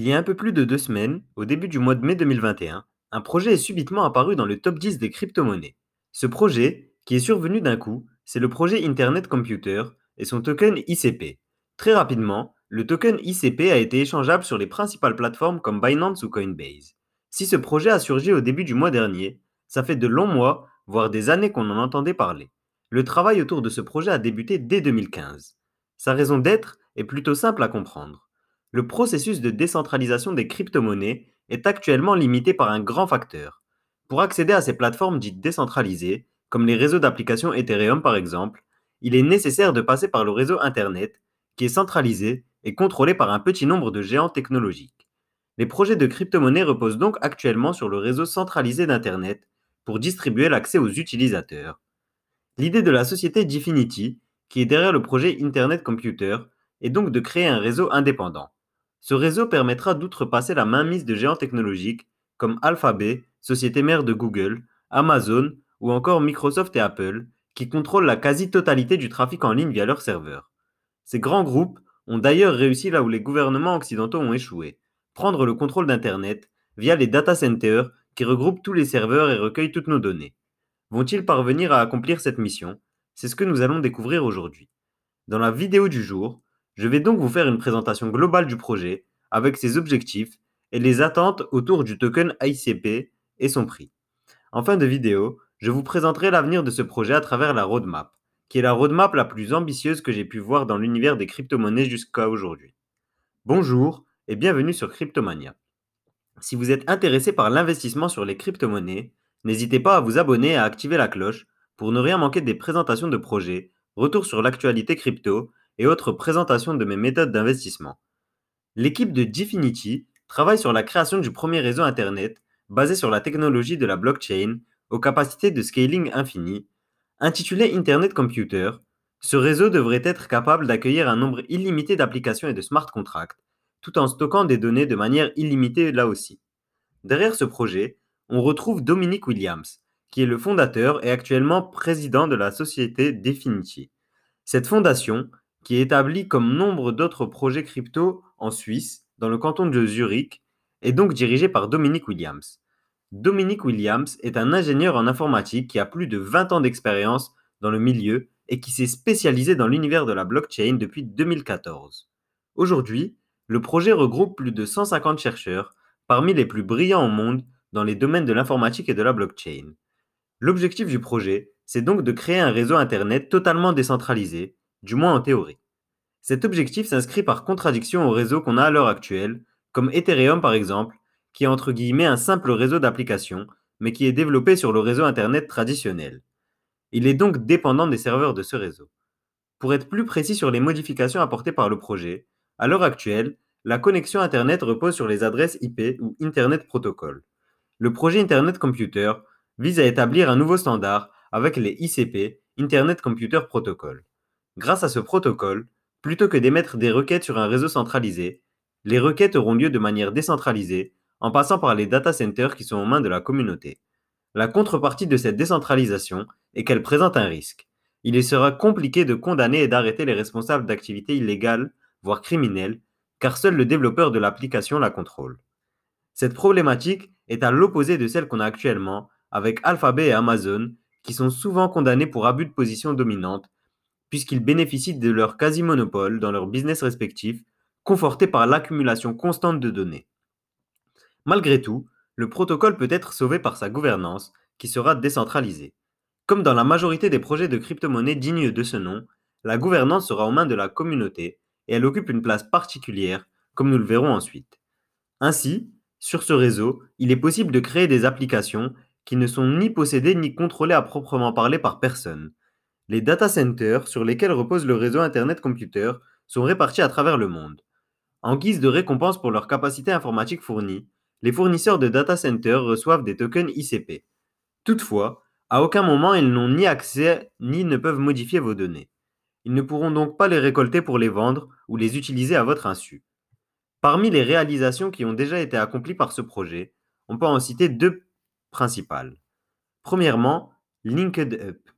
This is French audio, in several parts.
Il y a un peu plus de deux semaines, au début du mois de mai 2021, un projet est subitement apparu dans le top 10 des crypto-monnaies. Ce projet, qui est survenu d'un coup, c'est le projet Internet Computer et son token ICP. Très rapidement, le token ICP a été échangeable sur les principales plateformes comme Binance ou Coinbase. Si ce projet a surgi au début du mois dernier, ça fait de longs mois, voire des années qu'on en entendait parler. Le travail autour de ce projet a débuté dès 2015. Sa raison d'être est plutôt simple à comprendre. Le processus de décentralisation des crypto-monnaies est actuellement limité par un grand facteur. Pour accéder à ces plateformes dites décentralisées, comme les réseaux d'applications Ethereum par exemple, il est nécessaire de passer par le réseau Internet, qui est centralisé et contrôlé par un petit nombre de géants technologiques. Les projets de crypto-monnaies reposent donc actuellement sur le réseau centralisé d'Internet pour distribuer l'accès aux utilisateurs. L'idée de la société Definity, qui est derrière le projet Internet Computer, est donc de créer un réseau indépendant. Ce réseau permettra d'outrepasser la mainmise de géants technologiques comme Alphabet, société mère de Google, Amazon ou encore Microsoft et Apple, qui contrôlent la quasi-totalité du trafic en ligne via leurs serveurs. Ces grands groupes ont d'ailleurs réussi là où les gouvernements occidentaux ont échoué, prendre le contrôle d'Internet via les data centers qui regroupent tous les serveurs et recueillent toutes nos données. Vont-ils parvenir à accomplir cette mission? C'est ce que nous allons découvrir aujourd'hui. Dans la vidéo du jour, je vais donc vous faire une présentation globale du projet avec ses objectifs et les attentes autour du token ICP et son prix. En fin de vidéo, je vous présenterai l'avenir de ce projet à travers la roadmap, qui est la roadmap la plus ambitieuse que j'ai pu voir dans l'univers des crypto-monnaies jusqu'à aujourd'hui. Bonjour et bienvenue sur Cryptomania. Si vous êtes intéressé par l'investissement sur les crypto-monnaies, n'hésitez pas à vous abonner et à activer la cloche pour ne rien manquer des présentations de projets, retours sur l'actualité crypto et autres présentations de mes méthodes d'investissement. L'équipe de Definity travaille sur la création du premier réseau Internet basé sur la technologie de la blockchain aux capacités de scaling infinies. Intitulé Internet Computer, ce réseau devrait être capable d'accueillir un nombre illimité d'applications et de smart contracts, tout en stockant des données de manière illimitée là aussi. Derrière ce projet, on retrouve Dominique Williams, qui est le fondateur et actuellement président de la société Definity. Cette fondation qui est établi comme nombre d'autres projets crypto en Suisse, dans le canton de Zurich, est donc dirigé par Dominique Williams. Dominique Williams est un ingénieur en informatique qui a plus de 20 ans d'expérience dans le milieu et qui s'est spécialisé dans l'univers de la blockchain depuis 2014. Aujourd'hui, le projet regroupe plus de 150 chercheurs, parmi les plus brillants au monde dans les domaines de l'informatique et de la blockchain. L'objectif du projet, c'est donc de créer un réseau Internet totalement décentralisé, du moins en théorie. Cet objectif s'inscrit par contradiction au réseau qu'on a à l'heure actuelle, comme Ethereum par exemple, qui est entre guillemets un simple réseau d'applications, mais qui est développé sur le réseau Internet traditionnel. Il est donc dépendant des serveurs de ce réseau. Pour être plus précis sur les modifications apportées par le projet, à l'heure actuelle, la connexion Internet repose sur les adresses IP ou Internet Protocol. Le projet Internet Computer vise à établir un nouveau standard avec les ICP, Internet Computer Protocol. Grâce à ce protocole, plutôt que d'émettre des requêtes sur un réseau centralisé, les requêtes auront lieu de manière décentralisée en passant par les data centers qui sont aux mains de la communauté. La contrepartie de cette décentralisation est qu'elle présente un risque. Il sera compliqué de condamner et d'arrêter les responsables d'activités illégales, voire criminelles, car seul le développeur de l'application la contrôle. Cette problématique est à l'opposé de celle qu'on a actuellement avec Alphabet et Amazon, qui sont souvent condamnés pour abus de position dominante puisqu'ils bénéficient de leur quasi-monopole dans leurs business respectifs, confortés par l'accumulation constante de données. Malgré tout, le protocole peut être sauvé par sa gouvernance, qui sera décentralisée. Comme dans la majorité des projets de crypto-monnaie dignes de ce nom, la gouvernance sera aux mains de la communauté et elle occupe une place particulière, comme nous le verrons ensuite. Ainsi, sur ce réseau, il est possible de créer des applications qui ne sont ni possédées ni contrôlées à proprement parler par personne, les data centers sur lesquels repose le réseau Internet Computer sont répartis à travers le monde. En guise de récompense pour leur capacité informatique fournie, les fournisseurs de data centers reçoivent des tokens ICP. Toutefois, à aucun moment ils n'ont ni accès ni ne peuvent modifier vos données. Ils ne pourront donc pas les récolter pour les vendre ou les utiliser à votre insu. Parmi les réalisations qui ont déjà été accomplies par ce projet, on peut en citer deux principales. Premièrement, Linked Up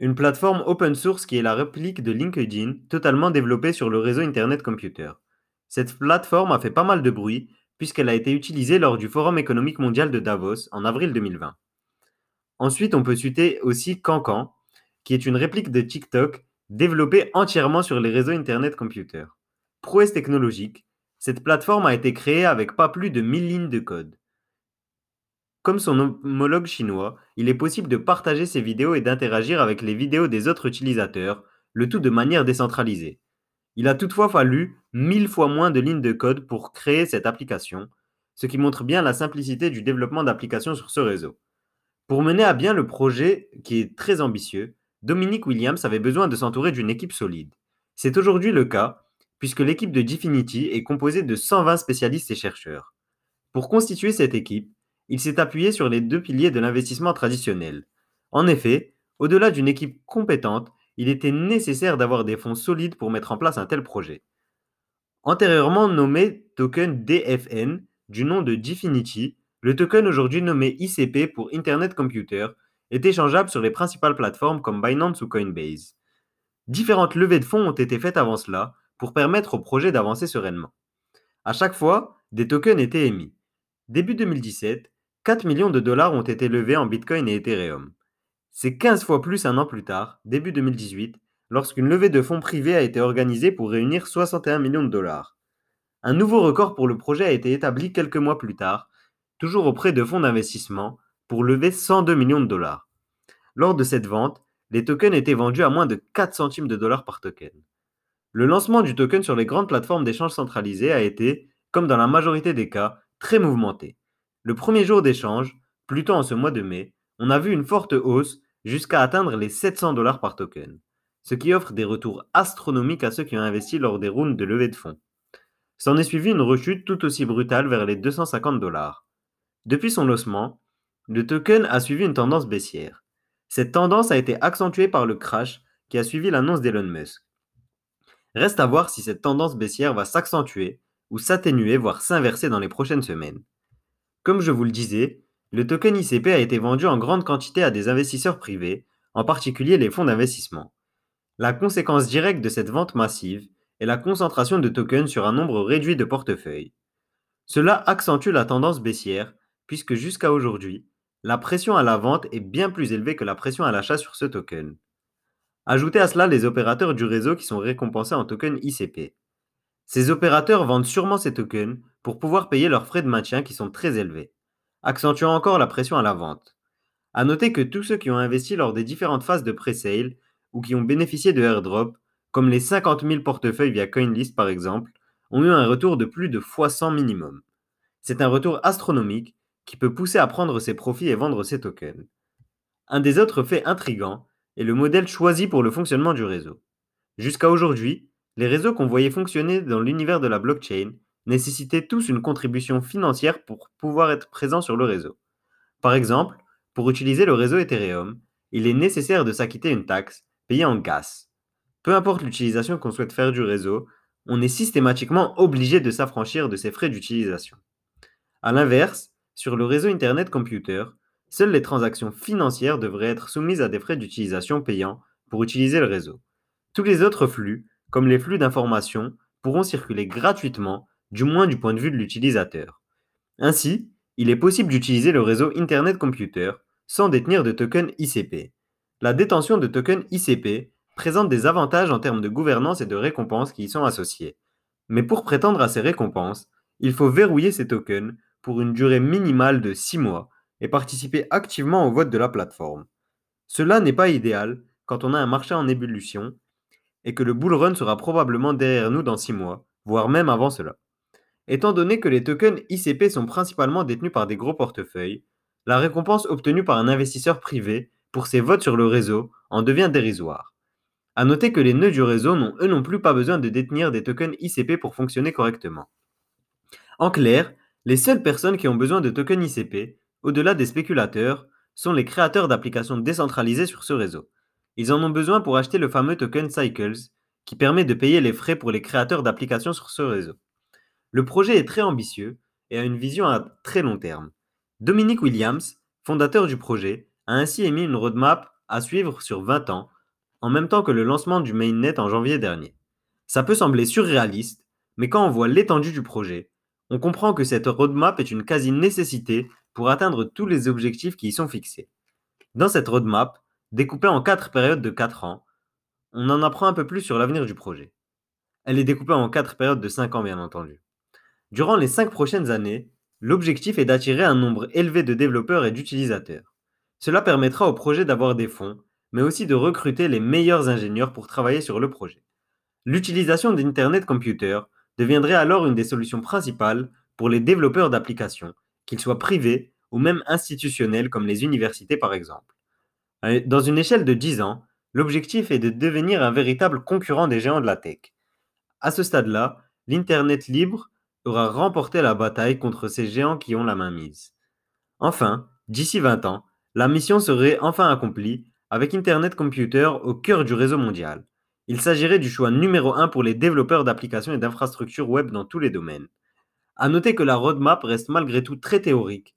une plateforme open source qui est la réplique de LinkedIn, totalement développée sur le réseau Internet Computer. Cette plateforme a fait pas mal de bruit puisqu'elle a été utilisée lors du Forum économique mondial de Davos en avril 2020. Ensuite, on peut citer aussi Cancan, qui est une réplique de TikTok développée entièrement sur les réseaux Internet Computer. Prouesse technologique, cette plateforme a été créée avec pas plus de 1000 lignes de code. Comme son homologue chinois, il est possible de partager ses vidéos et d'interagir avec les vidéos des autres utilisateurs, le tout de manière décentralisée. Il a toutefois fallu 1000 fois moins de lignes de code pour créer cette application, ce qui montre bien la simplicité du développement d'applications sur ce réseau. Pour mener à bien le projet, qui est très ambitieux, Dominique Williams avait besoin de s'entourer d'une équipe solide. C'est aujourd'hui le cas, puisque l'équipe de Definity est composée de 120 spécialistes et chercheurs. Pour constituer cette équipe, il s'est appuyé sur les deux piliers de l'investissement traditionnel. En effet, au-delà d'une équipe compétente, il était nécessaire d'avoir des fonds solides pour mettre en place un tel projet. Antérieurement nommé token DFN, du nom de Definity, le token aujourd'hui nommé ICP pour Internet Computer est échangeable sur les principales plateformes comme Binance ou Coinbase. Différentes levées de fonds ont été faites avant cela pour permettre au projet d'avancer sereinement. À chaque fois, des tokens étaient émis. Début 2017, 4 millions de dollars ont été levés en Bitcoin et Ethereum. C'est 15 fois plus un an plus tard, début 2018, lorsqu'une levée de fonds privés a été organisée pour réunir 61 millions de dollars. Un nouveau record pour le projet a été établi quelques mois plus tard, toujours auprès de fonds d'investissement, pour lever 102 millions de dollars. Lors de cette vente, les tokens étaient vendus à moins de 4 centimes de dollars par token. Le lancement du token sur les grandes plateformes d'échange centralisées a été, comme dans la majorité des cas, très mouvementé. Le premier jour d'échange, plutôt en ce mois de mai, on a vu une forte hausse jusqu'à atteindre les 700 dollars par token, ce qui offre des retours astronomiques à ceux qui ont investi lors des rounds de levée de fonds. S'en est suivi une rechute tout aussi brutale vers les 250 dollars. Depuis son lancement, le token a suivi une tendance baissière. Cette tendance a été accentuée par le crash qui a suivi l'annonce d'Elon Musk. Reste à voir si cette tendance baissière va s'accentuer ou s'atténuer, voire s'inverser dans les prochaines semaines. Comme je vous le disais, le token ICP a été vendu en grande quantité à des investisseurs privés, en particulier les fonds d'investissement. La conséquence directe de cette vente massive est la concentration de tokens sur un nombre réduit de portefeuilles. Cela accentue la tendance baissière, puisque jusqu'à aujourd'hui, la pression à la vente est bien plus élevée que la pression à l'achat sur ce token. Ajoutez à cela les opérateurs du réseau qui sont récompensés en token ICP. Ces opérateurs vendent sûrement ces tokens pour pouvoir payer leurs frais de maintien qui sont très élevés accentuant encore la pression à la vente. À noter que tous ceux qui ont investi lors des différentes phases de pre-sale ou qui ont bénéficié de airdrop, comme les 50 000 portefeuilles via CoinList par exemple, ont eu un retour de plus de fois 100 minimum. C'est un retour astronomique qui peut pousser à prendre ses profits et vendre ses tokens. Un des autres faits intrigants est le modèle choisi pour le fonctionnement du réseau. Jusqu'à aujourd'hui, les réseaux qu'on voyait fonctionner dans l'univers de la blockchain nécessitaient tous une contribution financière pour pouvoir être présents sur le réseau. Par exemple, pour utiliser le réseau Ethereum, il est nécessaire de s'acquitter une taxe payée en gas. Peu importe l'utilisation qu'on souhaite faire du réseau, on est systématiquement obligé de s'affranchir de ces frais d'utilisation. A l'inverse, sur le réseau Internet Computer, seules les transactions financières devraient être soumises à des frais d'utilisation payants pour utiliser le réseau. Tous les autres flux, comme les flux d'informations, pourront circuler gratuitement du moins du point de vue de l'utilisateur. Ainsi, il est possible d'utiliser le réseau Internet Computer sans détenir de token ICP. La détention de tokens ICP présente des avantages en termes de gouvernance et de récompenses qui y sont associés. Mais pour prétendre à ces récompenses, il faut verrouiller ces tokens pour une durée minimale de 6 mois et participer activement au vote de la plateforme. Cela n'est pas idéal quand on a un marché en ébullition et que le bull run sera probablement derrière nous dans 6 mois, voire même avant cela. Étant donné que les tokens ICP sont principalement détenus par des gros portefeuilles, la récompense obtenue par un investisseur privé pour ses votes sur le réseau en devient dérisoire. A noter que les nœuds du réseau n'ont eux non plus pas besoin de détenir des tokens ICP pour fonctionner correctement. En clair, les seules personnes qui ont besoin de tokens ICP, au-delà des spéculateurs, sont les créateurs d'applications décentralisées sur ce réseau. Ils en ont besoin pour acheter le fameux token Cycles, qui permet de payer les frais pour les créateurs d'applications sur ce réseau. Le projet est très ambitieux et a une vision à très long terme. Dominique Williams, fondateur du projet, a ainsi émis une roadmap à suivre sur 20 ans, en même temps que le lancement du mainnet en janvier dernier. Ça peut sembler surréaliste, Mais quand on voit l'étendue du projet, on comprend que cette roadmap est une quasi-nécessité pour atteindre tous les objectifs qui y sont fixés. Dans cette roadmap, découpée en quatre périodes de 4 ans, on en apprend un peu plus sur l'avenir du projet. Elle est découpée en quatre périodes de 5 ans, bien entendu. Durant les 5 prochaines années, l'objectif est d'attirer un nombre élevé de développeurs et d'utilisateurs. Cela permettra au projet d'avoir des fonds, mais aussi de recruter les meilleurs ingénieurs pour travailler sur le projet. L'utilisation d'Internet Computer deviendrait alors une des solutions principales pour les développeurs d'applications, qu'ils soient privés ou même institutionnels comme les universités par exemple. Euh, dans une échelle de 10 ans, l'objectif est de devenir un véritable concurrent des géants de la tech. À ce stade-là, l'Internet libre aura remporté la bataille contre ces géants qui ont la main mise. Enfin, d'ici 20 ans, la mission serait enfin accomplie avec Internet Computer au cœur du réseau mondial. Il s'agirait du choix numéro un pour les développeurs d'applications et d'infrastructures web dans tous les domaines. À noter que la roadmap reste malgré tout très théorique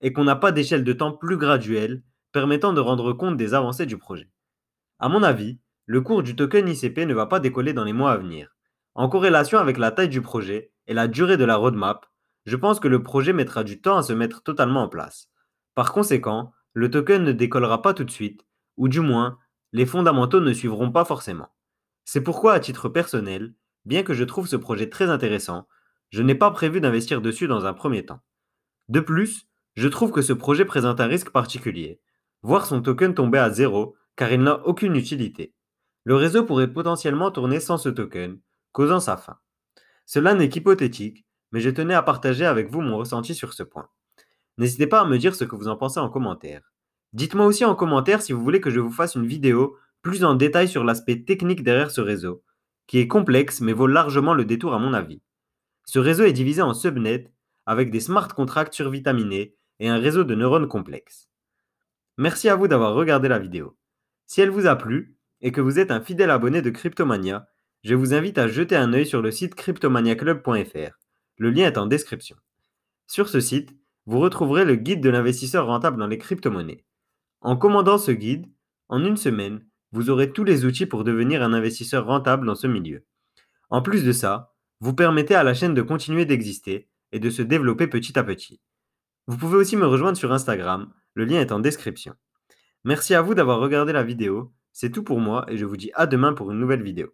et qu'on n'a pas d'échelle de temps plus graduelle permettant de rendre compte des avancées du projet. À mon avis, le cours du token ICP ne va pas décoller dans les mois à venir. En corrélation avec la taille du projet et la durée de la roadmap, je pense que le projet mettra du temps à se mettre totalement en place. Par conséquent, le token ne décollera pas tout de suite, ou du moins, les fondamentaux ne suivront pas forcément. C'est pourquoi, à titre personnel, bien que je trouve ce projet très intéressant, je n'ai pas prévu d'investir dessus dans un premier temps. De plus, je trouve que ce projet présente un risque particulier, voir son token tomber à zéro car il n'a aucune utilité. Le réseau pourrait potentiellement tourner sans ce token, causant sa fin. Cela n'est qu'hypothétique, mais je tenais à partager avec vous mon ressenti sur ce point. N'hésitez pas à me dire ce que vous en pensez en commentaire. Dites-moi aussi en commentaire si vous voulez que je vous fasse une vidéo plus en détail sur l'aspect technique derrière ce réseau, qui est complexe mais vaut largement le détour à mon avis. Ce réseau est divisé en subnets avec des smart contracts survitaminés et un réseau de neurones complexes. Merci à vous d'avoir regardé la vidéo. Si elle vous a plu et que vous êtes un fidèle abonné de Cryptomania, je vous invite à jeter un œil sur le site cryptomaniaclub.fr. Le lien est en description. Sur ce site, vous retrouverez le guide de l'investisseur rentable dans les crypto-monnaies. En commandant ce guide, en une semaine, vous aurez tous les outils pour devenir un investisseur rentable dans ce milieu. En plus de ça, vous permettez à la chaîne de continuer d'exister et de se développer petit à petit. Vous pouvez aussi me rejoindre sur Instagram, le lien est en description. Merci à vous d'avoir regardé la vidéo, c'est tout pour moi et je vous dis à demain pour une nouvelle vidéo.